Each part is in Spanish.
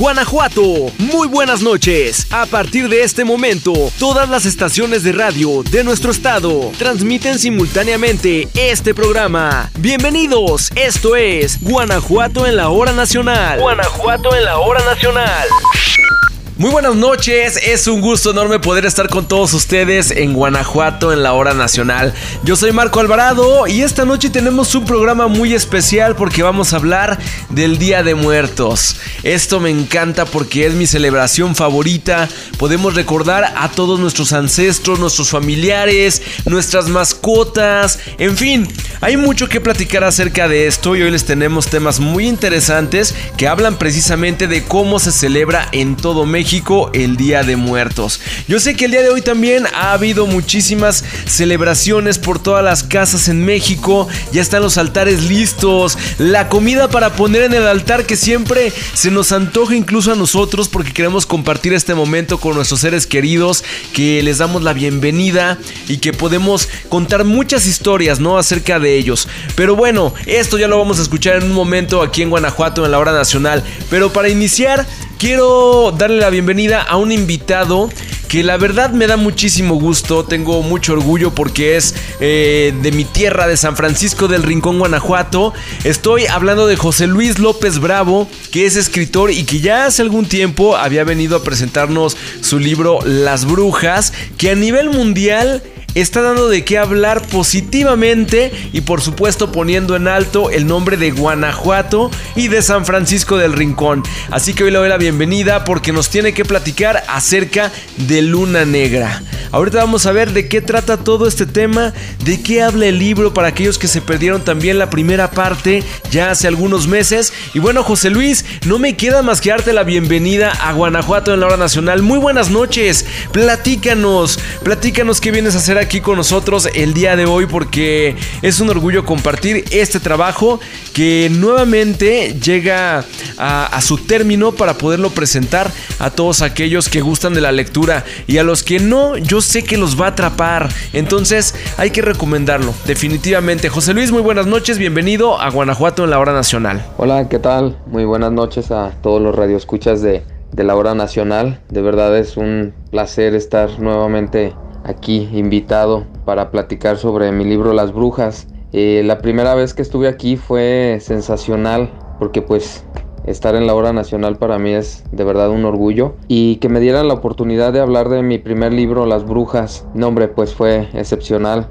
Guanajuato. Muy buenas noches. A partir de este momento, todas las estaciones de radio de nuestro estado transmiten simultáneamente este programa. Bienvenidos, esto es Guanajuato en la hora nacional. Guanajuato en la hora nacional. Muy buenas noches, es un gusto enorme poder estar con todos ustedes en Guanajuato en la hora nacional. Yo soy Marco Alvarado y esta noche tenemos un programa muy especial porque vamos a hablar del Día de Muertos. Esto me encanta porque es mi celebración favorita. Podemos recordar a todos nuestros ancestros, nuestros familiares, nuestras mascotas, en fin, hay mucho que platicar acerca de esto y hoy les tenemos temas muy interesantes que hablan precisamente de cómo se celebra en todo México el Día de Muertos. Yo sé que el día de hoy también ha habido muchísimas celebraciones por todas las casas en México. Ya están los altares listos, la comida para poner en el altar que siempre se nos antoja incluso a nosotros porque queremos compartir este momento con nuestros seres queridos, que les damos la bienvenida y que podemos contar muchas historias, ¿no? acerca de ellos. Pero bueno, esto ya lo vamos a escuchar en un momento aquí en Guanajuato en la hora nacional. Pero para iniciar, quiero darle la bienvenida a un invitado que la verdad me da muchísimo gusto, tengo mucho orgullo porque es eh, de mi tierra, de San Francisco del Rincón, Guanajuato. Estoy hablando de José Luis López Bravo, que es escritor y que ya hace algún tiempo había venido a presentarnos su libro Las Brujas, que a nivel mundial está dando de qué hablar positivamente y por supuesto poniendo en alto el nombre de Guanajuato y de San Francisco del Rincón. Así que hoy le doy la bienvenida porque nos tiene que platicar acerca de Luna Negra. Ahorita vamos a ver de qué trata todo este tema, de qué habla el libro para aquellos que se perdieron también la primera parte ya hace algunos meses. Y bueno, José Luis, no me queda más que darte la bienvenida a Guanajuato en la hora nacional. Muy buenas noches, platícanos, platícanos qué vienes a hacer aquí con nosotros el día de hoy porque es un orgullo compartir este trabajo que nuevamente llega a, su término para poderlo presentar a todos aquellos que gustan de la lectura y a los que no, yo sé que los va a atrapar. Entonces hay que recomendarlo, definitivamente. José Luis, muy buenas noches, bienvenido a Guanajuato en la hora nacional. Hola, ¿qué tal? Muy buenas noches a todos los radioescuchas de, de la hora nacional. De verdad es un placer estar nuevamente aquí invitado para platicar sobre mi libro Las Brujas. Eh, la primera vez que estuve aquí fue sensacional porque pues Estar en la hora nacional para mí es de verdad un orgullo y que me dieran la oportunidad de hablar de mi primer libro, Las Brujas. Nombre, pues fue excepcional.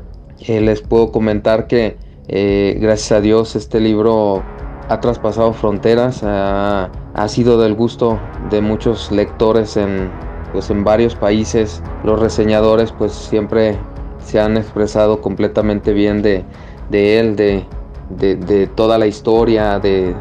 Eh, les puedo comentar que eh, gracias a Dios este libro ha traspasado fronteras, ha, sido del gusto de muchos lectores en, pues en varios países. Los reseñadores pues siempre se han expresado completamente bien de, él, de, de toda la historia, de,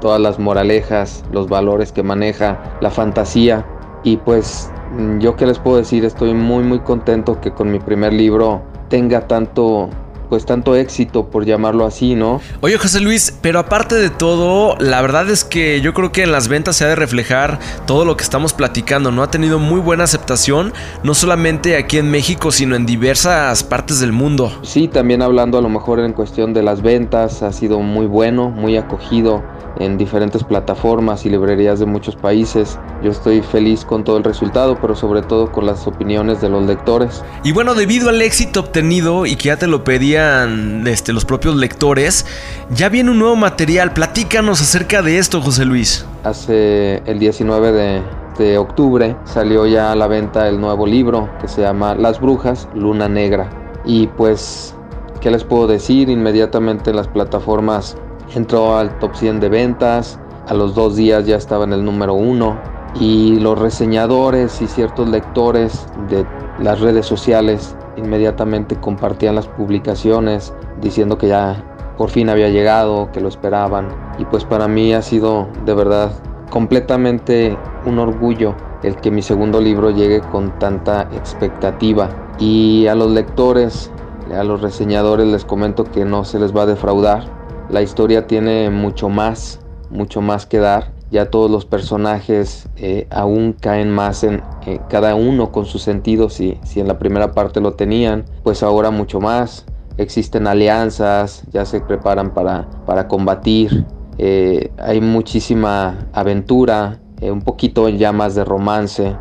todas las moralejas, los valores que maneja, la fantasía. Y pues yo qué les puedo decir, estoy muy muy contento que con mi primer libro tenga tanto pues tanto éxito, por llamarlo así, ¿no? Oye, José Luis, pero aparte de todo, la verdad es que yo creo que en las ventas se ha de reflejar todo lo que estamos platicando, ¿no? Ha tenido muy buena aceptación, no solamente aquí en México, sino en diversas partes del mundo. Sí, también hablando a lo mejor en cuestión de las ventas, ha sido muy bueno, muy acogido en diferentes plataformas y librerías de muchos países. Yo estoy feliz con todo el resultado, pero sobre todo con las opiniones de los lectores. Y bueno, debido al éxito obtenido y que ya te lo pedían este, los propios lectores, ya viene un nuevo material. Platícanos acerca de esto, José Luis. Hace el 19 de, de octubre salió ya a la venta el nuevo libro que se llama Las Brujas, Luna Negra. Y pues, ¿qué les puedo decir? Inmediatamente en las plataformas entró al top 100 de ventas, a los dos días ya estaba en el número uno y los reseñadores y ciertos lectores de las redes sociales inmediatamente compartían las publicaciones diciendo que ya por fin había llegado, que lo esperaban. Y pues para mí ha sido de verdad completamente un orgullo el que mi segundo libro llegue con tanta expectativa. Y a los lectores, a los reseñadores les comento que no se les va a defraudar la historia tiene mucho más, mucho más que dar. Ya todos los personajes eh, aún caen más en cada uno con sus sentidos. Si, si en la primera parte lo tenían, pues ahora mucho más. Existen alianzas, ya se preparan para, para combatir. Eh, hay muchísima aventura eh, un poquito ya más de romance,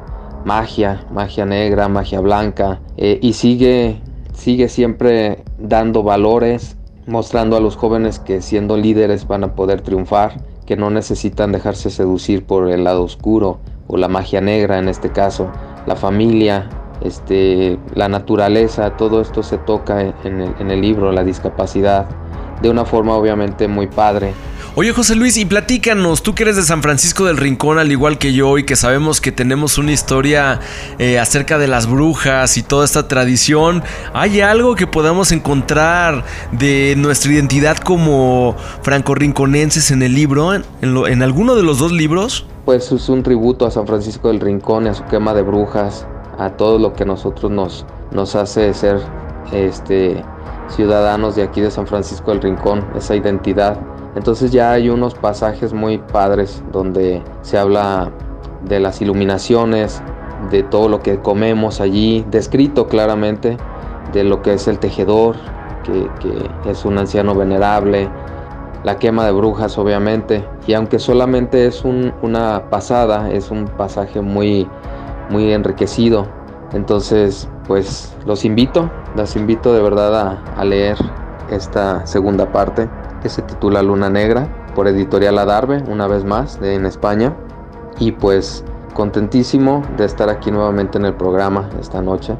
magia, magia negra, magia blanca, y sigue, sigue siempre dando valores, mostrando a los jóvenes que siendo líderes van a poder triunfar, que no necesitan dejarse seducir por el lado oscuro o la magia negra en este caso, la familia, este, la naturaleza, todo esto se toca en el, en el libro, la discapacidad, de una forma obviamente muy padre. Oye José Luis, y platícanos, tú que eres de San Francisco del Rincón al igual que yo y que sabemos que tenemos una historia eh, acerca de las brujas y toda esta tradición, ¿hay algo que podamos encontrar de nuestra identidad como franco-rinconenses en el libro, en, alguno de los dos libros? Pues es un tributo a San Francisco del Rincón a su quema de brujas, a todo lo que nosotros nos, nos hace ser este, ciudadanos de aquí de San Francisco del Rincón, esa identidad. Entonces ya hay unos pasajes muy padres donde se habla de las iluminaciones, de todo lo que comemos allí, descrito claramente de lo que es el tejedor, que, es un anciano venerable, la quema de brujas obviamente, y aunque solamente es una pasada, es un pasaje muy, muy enriquecido. Entonces, pues los invito, las invito de verdad a, leer esta segunda parte que se titula Luna Negra por editorial Adarve, una vez más, de en España. Y pues contentísimo de estar aquí nuevamente en el programa esta noche,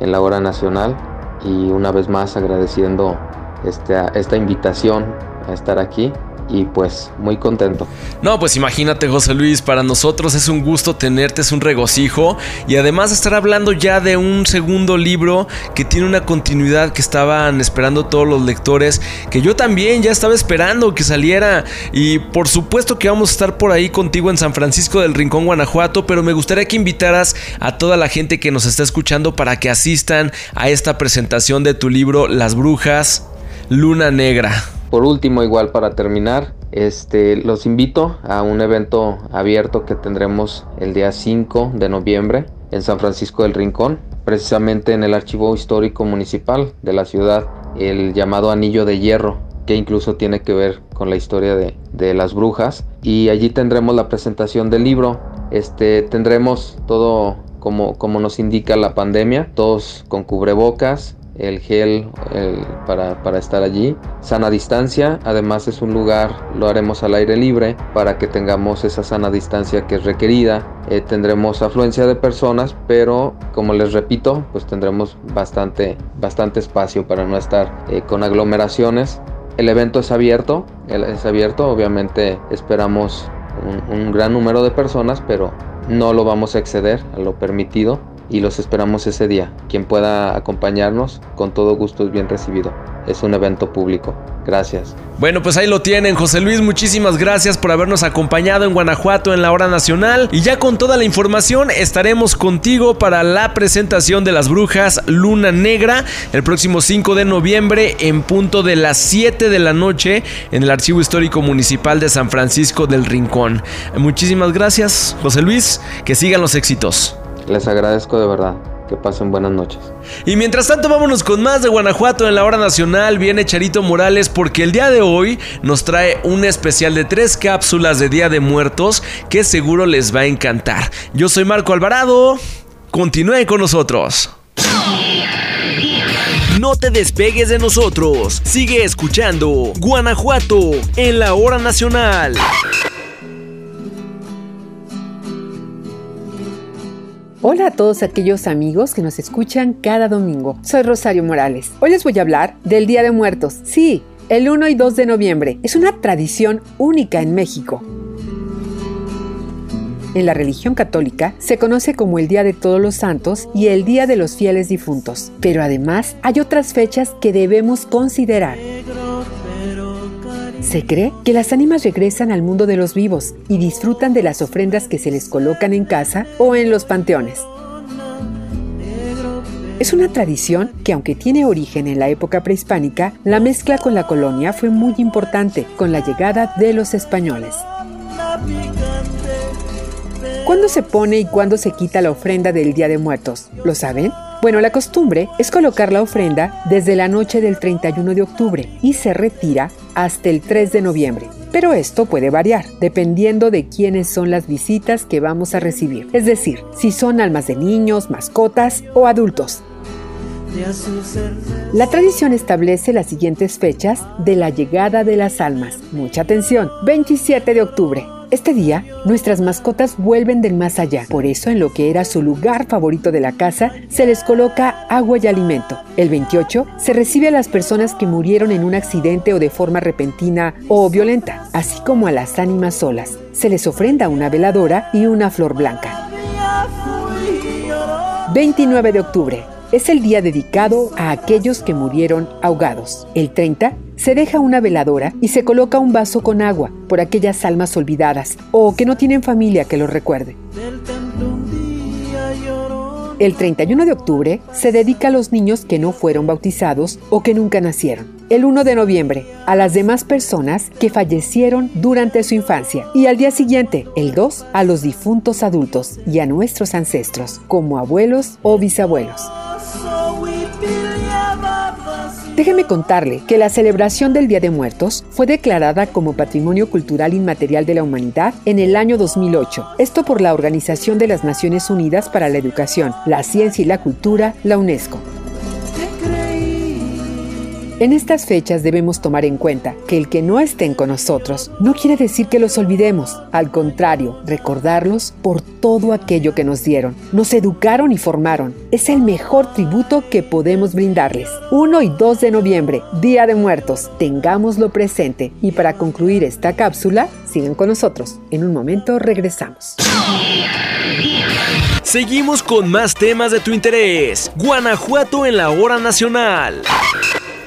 en la hora nacional. Y una vez más agradeciendo esta, esta invitación a estar aquí y pues muy contento. No, pues imagínate José Luis, para nosotros es un gusto tenerte, es un regocijo y además estar hablando ya de un segundo libro que tiene una continuidad que estaban esperando todos los lectores, que yo también ya estaba esperando que saliera y por supuesto que vamos a estar por ahí contigo en San Francisco del Rincón, Guanajuato, pero me gustaría que invitaras a toda la gente que nos está escuchando para que asistan a esta presentación de tu libro Las Brujas, Luna Negra. Por último, igual para terminar, este, los invito a un evento abierto que tendremos el día 5 de noviembre en San Francisco del Rincón, precisamente en el Archivo Histórico Municipal de la ciudad, el llamado Anillo de Hierro, que incluso tiene que ver con la historia de, de las brujas. Y allí tendremos la presentación del libro. Este, tendremos todo como, como nos indica la pandemia, todos con cubrebocas, el gel para, estar allí. Sana distancia, además es un lugar, lo haremos al aire libre para que tengamos esa sana distancia que es requerida. Eh, tendremos afluencia de personas, pero como les repito, pues tendremos bastante, bastante espacio para no estar eh, con aglomeraciones. El evento es abierto, es abierto, obviamente esperamos un, un gran número de personas, pero no lo vamos a exceder a lo permitido y los esperamos ese día. Quien pueda acompañarnos, con todo gusto es bien recibido. Es un evento público. Gracias. Bueno, pues ahí lo tienen, José Luis. Muchísimas gracias por habernos acompañado en Guanajuato en la hora nacional. Y ya con toda la información estaremos contigo para la presentación de las brujas Luna Negra el próximo 5 de noviembre en punto de las 7 de la noche en el Archivo Histórico Municipal de San Francisco del Rincón. Muchísimas gracias, José Luis. Que sigan los éxitos. Les agradezco de verdad. Que pasen buenas noches. Y mientras tanto, vámonos con más de Guanajuato en la hora nacional. Viene Charito Morales porque el día de hoy nos trae un especial de tres cápsulas de Día de Muertos que seguro les va a encantar. Yo soy Marco Alvarado. Continúen con nosotros. No te despegues de nosotros. Sigue escuchando Guanajuato en la hora nacional. Hola a todos aquellos amigos que nos escuchan cada domingo. Soy Rosario Morales. Hoy les voy a hablar del Día de Muertos. Sí, el 1 y 2 de noviembre. Es una tradición única en México. En la religión católica se conoce como el Día de Todos los Santos y el Día de los Fieles Difuntos. Pero además hay otras fechas que debemos considerar. Se cree que las ánimas regresan al mundo de los vivos y disfrutan de las ofrendas que se les colocan en casa o en los panteones. Es una tradición que aunque tiene origen en la época prehispánica, la mezcla con la colonia fue muy importante con la llegada de los españoles. ¿Cuándo se pone y cuándo se quita la ofrenda del Día de Muertos? ¿Lo saben? Bueno, la costumbre es colocar la ofrenda desde la noche del 31 de octubre y se retira hasta el 3 de noviembre. pero esto puede variar dependiendo de quiénes son las visitas que vamos a recibir, es decir, si son almas de niños, mascotas o adultos. La tradición establece las siguientes fechas de la llegada de las almas. Mucha atención, 27 de octubre, este día, nuestras mascotas vuelven del más allá. Por eso, en lo que era su lugar favorito de la casa, se les coloca agua y alimento. El 28 se recibe a las personas que murieron en un accidente o de forma repentina o violenta, así como a las ánimas solas. Se les ofrenda una veladora y una flor blanca. 29 de octubre es el día dedicado a aquellos que murieron ahogados. El 30 se deja una veladora y se coloca un vaso con agua por aquellas almas olvidadas o que no tienen familia que los recuerde. El 31 de octubre se dedica a los niños que no fueron bautizados o que nunca nacieron. El 1 de noviembre a las demás personas que fallecieron durante su infancia. Y al día siguiente, el 2, a los difuntos adultos y a nuestros ancestros, como abuelos o bisabuelos. Déjeme contarle que la celebración del Día de Muertos fue declarada como Patrimonio Cultural Inmaterial de la Humanidad en el año 2008, esto por la Organización de las Naciones Unidas para la Educación, la Ciencia y la Cultura, la UNESCO. En estas fechas debemos tomar en cuenta que el que no estén con nosotros no quiere decir que los olvidemos. Al contrario, recordarlos por todo aquello que nos dieron. Nos educaron y formaron. Es el mejor tributo que podemos brindarles. 1 y 2 de noviembre, Día de Muertos. Tengámoslo presente. Y para concluir esta cápsula, sigan con nosotros. En un momento regresamos. Seguimos con más temas de tu interés. Guanajuato en la hora nacional.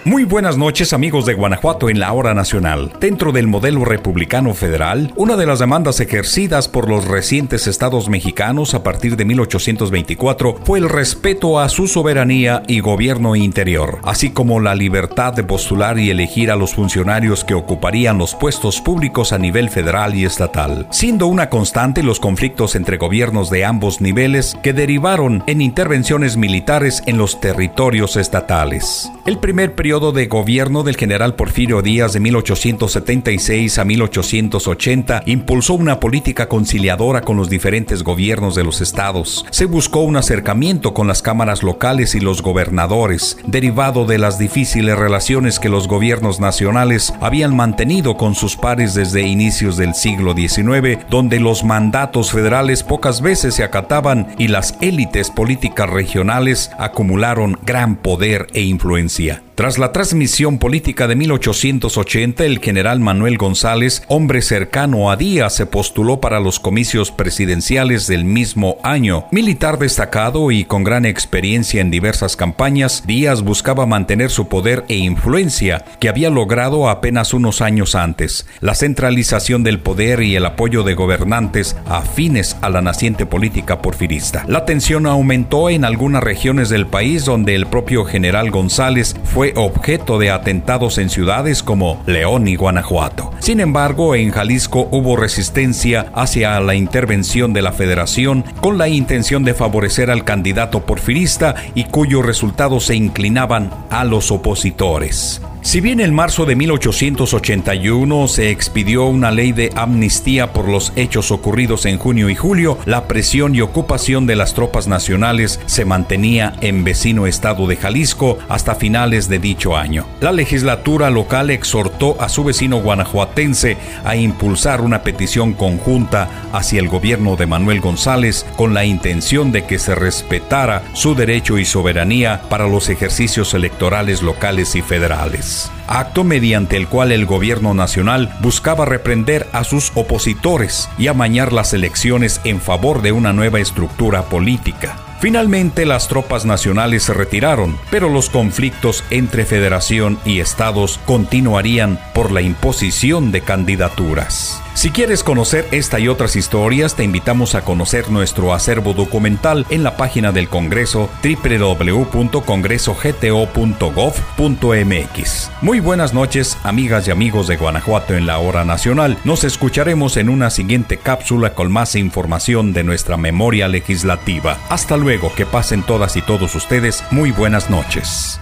Muy buenas noches amigos de Guanajuato en la hora nacional. Dentro del modelo republicano federal, una de las demandas ejercidas por los recientes estados mexicanos a partir de 1824 fue el respeto a su soberanía y gobierno interior, así como la libertad de postular y elegir a los funcionarios que ocuparían los puestos públicos a nivel federal y estatal, siendo una constante los conflictos entre gobiernos de ambos niveles que derivaron en intervenciones militares en los territorios estatales. El primer periodo de gobierno del general Porfirio Díaz de 1876 a 1880 impulsó una política conciliadora con los diferentes gobiernos de los estados. Se buscó un acercamiento con las cámaras locales y los gobernadores, derivado de las difíciles relaciones que los gobiernos nacionales habían mantenido con sus pares desde inicios del siglo XIX, donde los mandatos federales pocas veces se acataban y las élites políticas regionales acumularon gran poder e influencia. Tras la transmisión política de 1880, el general Manuel González, hombre cercano a Díaz, se postuló para los comicios presidenciales del mismo año. Militar destacado y con gran experiencia en diversas campañas, Díaz buscaba mantener su poder e influencia que había logrado apenas unos años antes. La centralización del poder y el apoyo de gobernantes afines a la naciente política porfirista. La tensión aumentó en algunas regiones del país donde el propio general González fue objeto de atentados en ciudades como León y Guanajuato. Sin embargo, en Jalisco hubo resistencia hacia la intervención de la federación con la intención de favorecer al candidato porfirista y cuyos resultados se inclinaban a los opositores. Si bien en marzo de 1881 se expidió una ley de amnistía por los hechos ocurridos en junio y julio, la presión y ocupación de las tropas nacionales se mantenía en vecino estado de Jalisco hasta finales de dicho año. La legislatura local exhortó a su vecino guanajuatense a impulsar una petición conjunta hacia el gobierno de Manuel González con la intención de que se respetara su derecho y soberanía para los ejercicios electorales locales y federales acto mediante el cual el gobierno nacional buscaba reprender a sus opositores y amañar las elecciones en favor de una nueva estructura política. Finalmente las tropas nacionales se retiraron, pero los conflictos entre federación y estados continuarían por la imposición de candidaturas. Si quieres conocer esta y otras historias, te invitamos a conocer nuestro acervo documental en la página del Congreso www.congresogto.gov.mx. Muy buenas noches, amigas y amigos de Guanajuato en la hora nacional. Nos escucharemos en una siguiente cápsula con más información de nuestra memoria legislativa. Hasta luego, que pasen todas y todos ustedes muy buenas noches.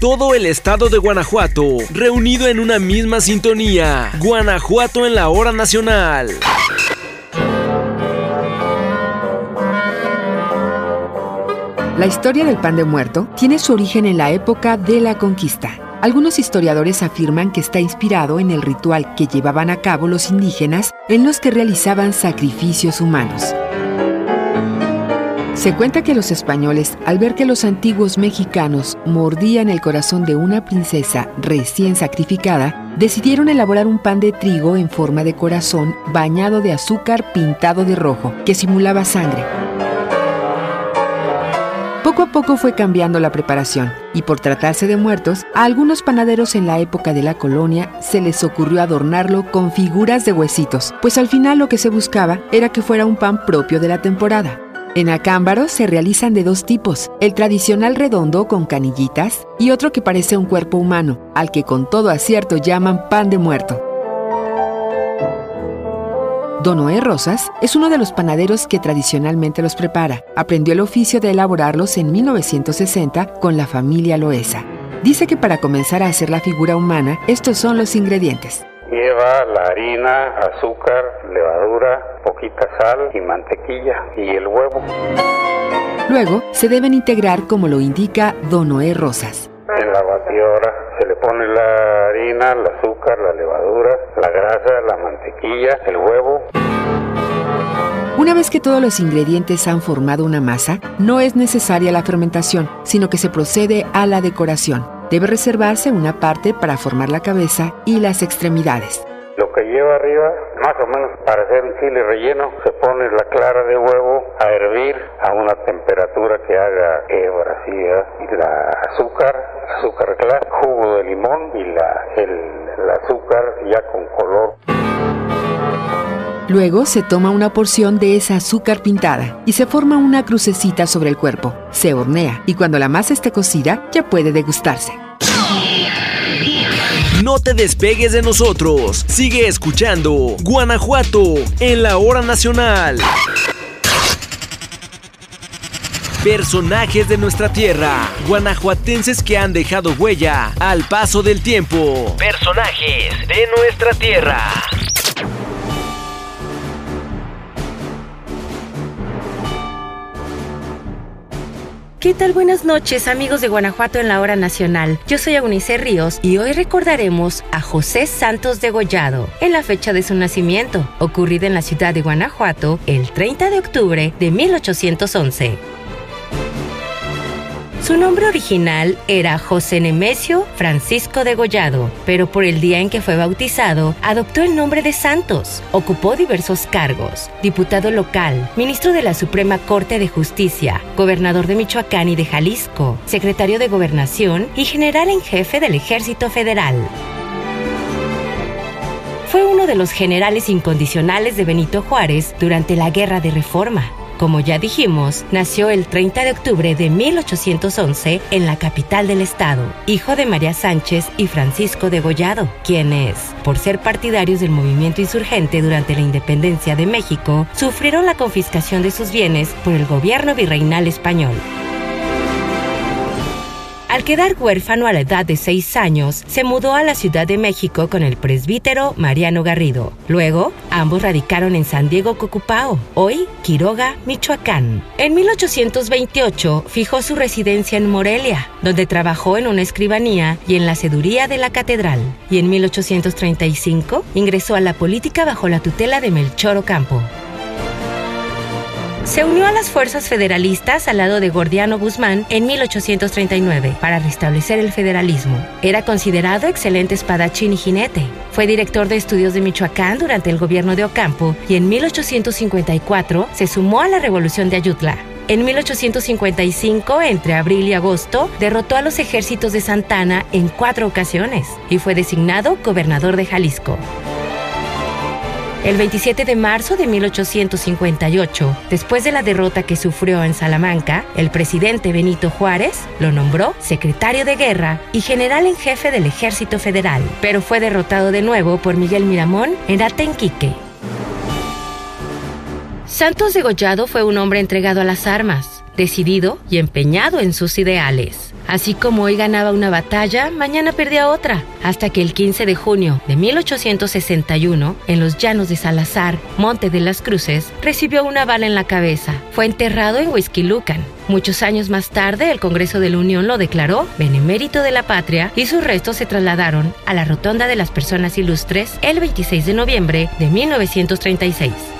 Todo el estado de Guanajuato, reunido en una misma sintonía. Guanajuato en la hora nacional. La historia del pan de muerto tiene su origen en la época de la conquista. Algunos historiadores afirman que está inspirado en el ritual que llevaban a cabo los indígenas en los que realizaban sacrificios humanos. Se cuenta que los españoles, al ver que los antiguos mexicanos mordían el corazón de una princesa recién sacrificada, decidieron elaborar un pan de trigo en forma de corazón bañado de azúcar pintado de rojo, que simulaba sangre. Poco a poco fue cambiando la preparación y por tratarse de muertos, a algunos panaderos en la época de la colonia se les ocurrió adornarlo con figuras de huesitos, pues al final lo que se buscaba era que fuera un pan propio de la temporada. En Acámbaro se realizan de dos tipos, el tradicional redondo con canillitas y otro que parece un cuerpo humano, al que con todo acierto llaman pan de muerto. Don Noé Rosas es uno de los panaderos que tradicionalmente los prepara. Aprendió el oficio de elaborarlos en 1960 con la familia Loesa. Dice que para comenzar a hacer la figura humana, estos son los ingredientes. Lleva la harina, azúcar, levadura, poquita sal y mantequilla y el huevo. Luego se deben integrar como lo indica Don Noé Rosas. En la batidora se le pone la harina, el azúcar, la levadura, la grasa, la mantequilla, el huevo. Una vez que todos los ingredientes han formado una masa, no es necesaria la fermentación, sino que se procede a la decoración. Debe reservarse una parte para formar la cabeza y las extremidades. Lo que lleva arriba, más o menos para hacer un chile relleno, se pone la clara de huevo a hervir a una temperatura que haga hebra, así, y la azúcar, azúcar claro, jugo de limón y la, el, el azúcar ya con color. Luego se toma una porción de esa azúcar pintada y se forma una crucecita sobre el cuerpo. Se hornea y cuando la masa esté cocida ya puede degustarse. No te despegues de nosotros. Sigue escuchando Guanajuato en la hora nacional. Personajes de nuestra tierra, guanajuatenses que han dejado huella al paso del tiempo. Personajes de nuestra tierra. ¿Qué tal? Buenas noches, amigos de Guanajuato en la hora nacional. Yo soy Agunice Ríos y hoy recordaremos a José Santos de Gollado en la fecha de su nacimiento, ocurrida en la ciudad de Guanajuato el 30 de octubre de 1811. Su nombre original era José Nemesio Francisco de Gollado, pero por el día en que fue bautizado, adoptó el nombre de Santos. Ocupó diversos cargos, diputado local, ministro de la Suprema Corte de Justicia, gobernador de Michoacán y de Jalisco, secretario de Gobernación y general en jefe del Ejército Federal. Fue uno de los generales incondicionales de Benito Juárez durante la Guerra de Reforma. Como ya dijimos, nació el 30 de octubre de 1811 en la capital del estado, hijo de María Sánchez y Francisco de Gollado, quienes, por ser partidarios del movimiento insurgente durante la independencia de México, sufrieron la confiscación de sus bienes por el gobierno virreinal español. Al quedar huérfano a la edad de seis años, se mudó a la Ciudad de México con el presbítero Mariano Garrido. Luego, ambos radicaron en San Diego Cocupao, hoy Quiroga, Michoacán. En 1828 fijó su residencia en Morelia, donde trabajó en una escribanía y en la seduría de la catedral. Y en 1835 ingresó a la política bajo la tutela de Melchor Ocampo. Se unió a las fuerzas federalistas al lado de Gordiano Guzmán en 1839 para restablecer el federalismo. Era considerado excelente espadachín y jinete. Fue director de estudios de Michoacán durante el gobierno de Ocampo y en 1854 se sumó a la revolución de Ayutla. En 1855, entre abril y agosto, derrotó a los ejércitos de Santana en cuatro ocasiones y fue designado gobernador de Jalisco. El 27 de marzo de 1858, después de la derrota que sufrió en Salamanca, el presidente Benito Juárez lo nombró secretario de guerra y general en jefe del ejército federal, pero fue derrotado de nuevo por Miguel Miramón en Atenquique. Santos de Gollado fue un hombre entregado a las armas, decidido y empeñado en sus ideales. Así como hoy ganaba una batalla, mañana perdía otra, hasta que el 15 de junio de 1861, en los llanos de Salazar, Monte de las Cruces, recibió una bala en la cabeza. Fue enterrado en Huizquilucan. Muchos años más tarde, el Congreso de la Unión lo declaró benemérito de la patria y sus restos se trasladaron a la Rotonda de las Personas Ilustres el 26 de noviembre de 1936.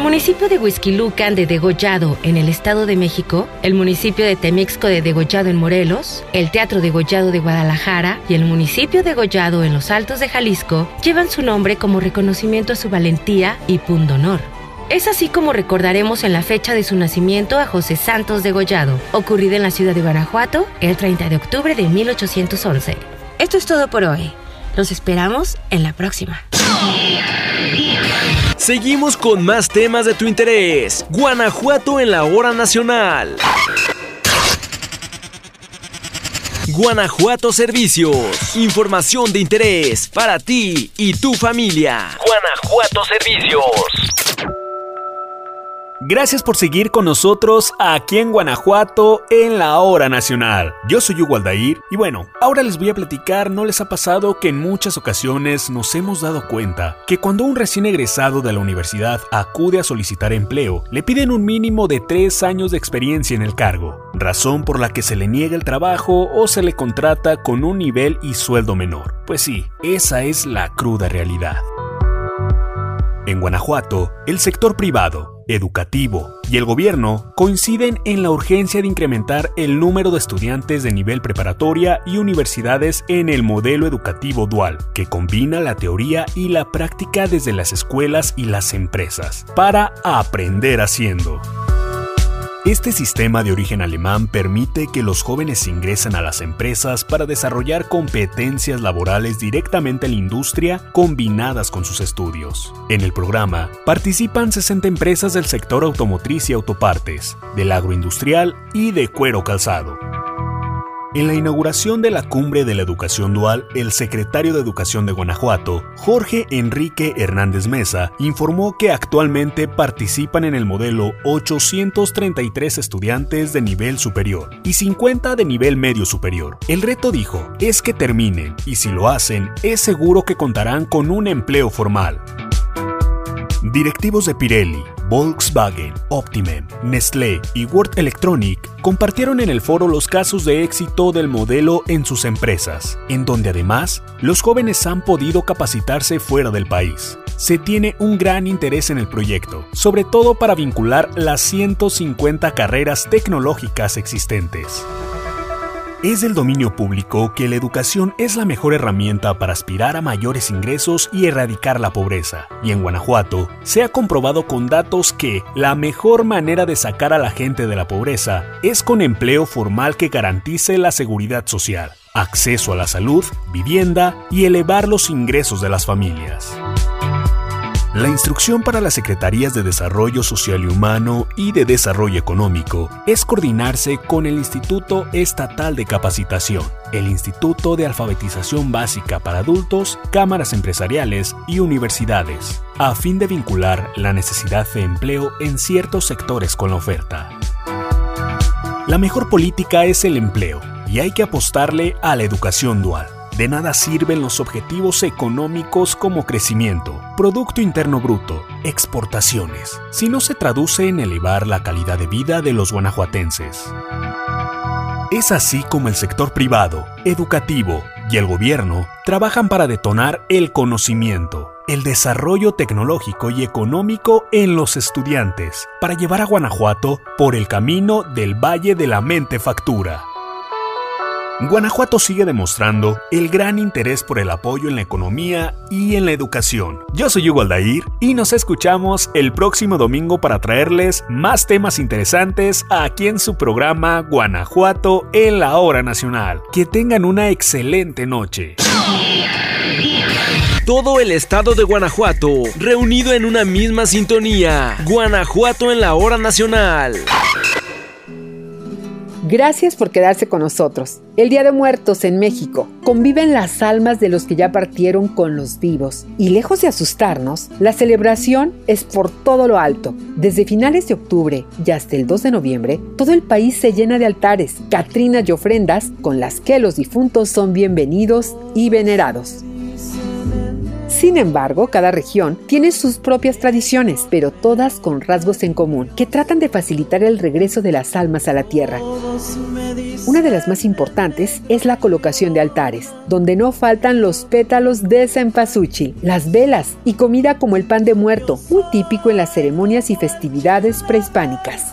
Municipio de Huizquilucan de Degollado en el Estado de México, el municipio de Temixco de Degollado en Morelos, el Teatro Degollado de Guadalajara y el municipio de Degollado en los Altos de Jalisco llevan su nombre como reconocimiento a su valentía y pundonor. Es así como recordaremos en la fecha de su nacimiento a José Santos Degollado, ocurrida en la ciudad de Guanajuato el 30 de octubre de 1811. Esto es todo por hoy. Los esperamos en la próxima. Seguimos con más temas de tu interés. Guanajuato en la hora nacional. Guanajuato Servicios. Información de interés para ti y tu familia. Guanajuato Servicios. Gracias por seguir con nosotros aquí en Guanajuato en la hora nacional. Yo soy Hugo Aldair y bueno, ahora les voy a platicar, ¿no les ha pasado que en muchas ocasiones nos hemos dado cuenta que cuando un recién egresado de la universidad acude a solicitar empleo, le piden un mínimo de tres años de experiencia en el cargo, razón por la que se le niega el trabajo o se le contrata con un nivel y sueldo menor? Pues sí, esa es la cruda realidad. En Guanajuato, el sector privado, educativo y el gobierno coinciden en la urgencia de incrementar el número de estudiantes de nivel preparatoria y universidades en el modelo educativo dual, que combina la teoría y la práctica desde las escuelas y las empresas, para aprender haciendo. Este sistema de origen alemán permite que los jóvenes ingresen a las empresas para desarrollar competencias laborales directamente en la industria combinadas con sus estudios. En el programa participan 60 empresas del sector automotriz y autopartes, del agroindustrial y de cuero calzado. En la inauguración de la Cumbre de la Educación Dual, el secretario de Educación de Guanajuato, Jorge Enrique Hernández Mesa, informó que actualmente participan en el modelo 833 estudiantes de nivel superior y 50 de nivel medio superior. El reto, dijo, es que terminen y si lo hacen, es seguro que contarán con un empleo formal. Directivos de Pirelli, Volkswagen, Optimem, Nestlé y World Electronic compartieron en el foro los casos de éxito del modelo en sus empresas, en donde además los jóvenes han podido capacitarse fuera del país. Se tiene un gran interés en el proyecto, sobre todo para vincular las 150 carreras tecnológicas existentes. Es del dominio público que la educación es la mejor herramienta para aspirar a mayores ingresos y erradicar la pobreza. Y en Guanajuato se ha comprobado con datos que la mejor manera de sacar a la gente de la pobreza es con empleo formal que garantice la seguridad social, acceso a la salud, vivienda y elevar los ingresos de las familias. La instrucción para las Secretarías de Desarrollo Social y Humano y de Desarrollo Económico es coordinarse con el Instituto Estatal de Capacitación, el Instituto de Alfabetización Básica para Adultos, cámaras empresariales y universidades, a fin de vincular la necesidad de empleo en ciertos sectores con la oferta. La mejor política es el empleo y hay que apostarle a la educación dual de nada sirven los objetivos económicos como crecimiento, Producto Interno Bruto, exportaciones, si no se traduce en elevar la calidad de vida de los guanajuatenses. Es así como el sector privado, educativo y el gobierno trabajan para detonar el conocimiento, el desarrollo tecnológico y económico en los estudiantes, para llevar a Guanajuato por el camino del Valle de la Mente Factura. Guanajuato sigue demostrando el gran interés por el apoyo en la economía y en la educación. Yo soy Hugo Aldair y nos escuchamos el próximo domingo para traerles más temas interesantes aquí en su programa Guanajuato en la hora nacional. Que tengan una excelente noche. Todo el estado de Guanajuato, reunido en una misma sintonía. Guanajuato en la hora nacional. Gracias por quedarse con nosotros. El Día de Muertos en México. Conviven las almas de los que ya partieron con los vivos. Y lejos de asustarnos, la celebración es por todo lo alto. Desde finales de octubre y hasta el 2 de noviembre, todo el país se llena de altares, catrinas y ofrendas con las que los difuntos son bienvenidos y venerados. Sin embargo, cada región tiene sus propias tradiciones, pero todas con rasgos en común, que tratan de facilitar el regreso de las almas a la tierra. Una de las más importantes es la colocación de altares, donde no faltan los pétalos de cempasúchil, las velas y comida como el pan de muerto, muy típico en las ceremonias y festividades prehispánicas.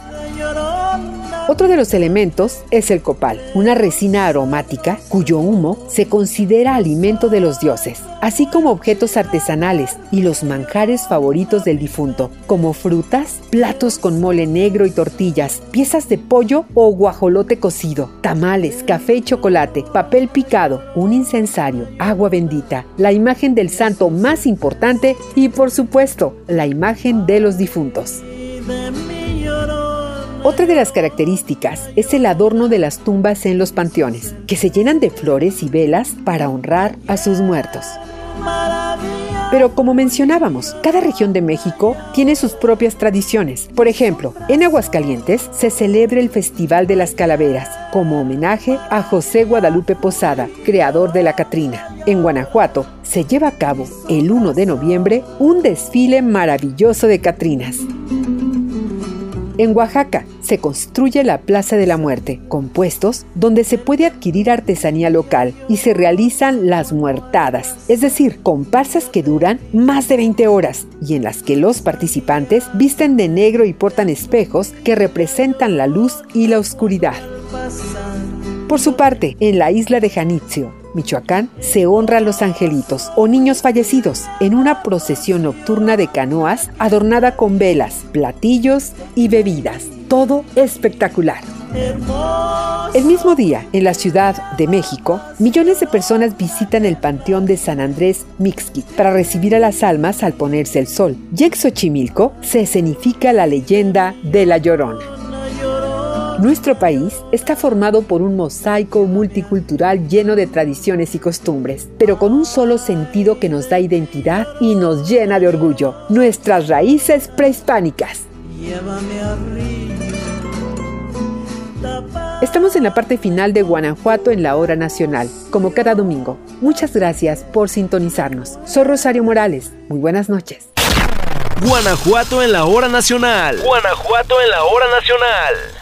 Otro de los elementos es el copal, una resina aromática cuyo humo se considera alimento de los dioses, así como objetos artesanales y los manjares favoritos del difunto, como frutas, platos con mole negro y tortillas, piezas de pollo o guajolote cocido, tamales, café y chocolate, papel picado, un incensario, agua bendita, la imagen del santo más importante y por supuesto la imagen de los difuntos. Otra de las características es el adorno de las tumbas en los panteones, que se llenan de flores y velas para honrar a sus muertos. Pero como mencionábamos, cada región de México tiene sus propias tradiciones. Por ejemplo, en Aguascalientes se celebra el Festival de las Calaveras, como homenaje a José Guadalupe Posada, creador de la Catrina. En Guanajuato se lleva a cabo el 1 de noviembre un desfile maravilloso de Catrinas. En Oaxaca se construye la Plaza de la Muerte, con puestos donde se puede adquirir artesanía local y se realizan las muertadas, es decir, comparsas que duran más de 20 horas y en las que los participantes visten de negro y portan espejos que representan la luz y la oscuridad. Por su parte, en la isla de Janitzio, Michoacán, se honra a los angelitos o niños fallecidos en una procesión nocturna de canoas adornada con velas, platillos y bebidas. Todo espectacular. El mismo día, en la Ciudad de México, millones de personas visitan el Panteón de San Andrés Mixquic para recibir a las almas al ponerse el sol. Y en Xochimilco se escenifica la leyenda de la Llorona. Nuestro país está formado por un mosaico multicultural lleno de tradiciones y costumbres, pero con un solo sentido que nos da identidad y nos llena de orgullo, nuestras raíces prehispánicas. Estamos en la parte final de Guanajuato en la hora nacional, como cada domingo. Muchas gracias por sintonizarnos. Soy Rosario Morales. Muy buenas noches. Guanajuato en la hora nacional. Guanajuato en la hora nacional.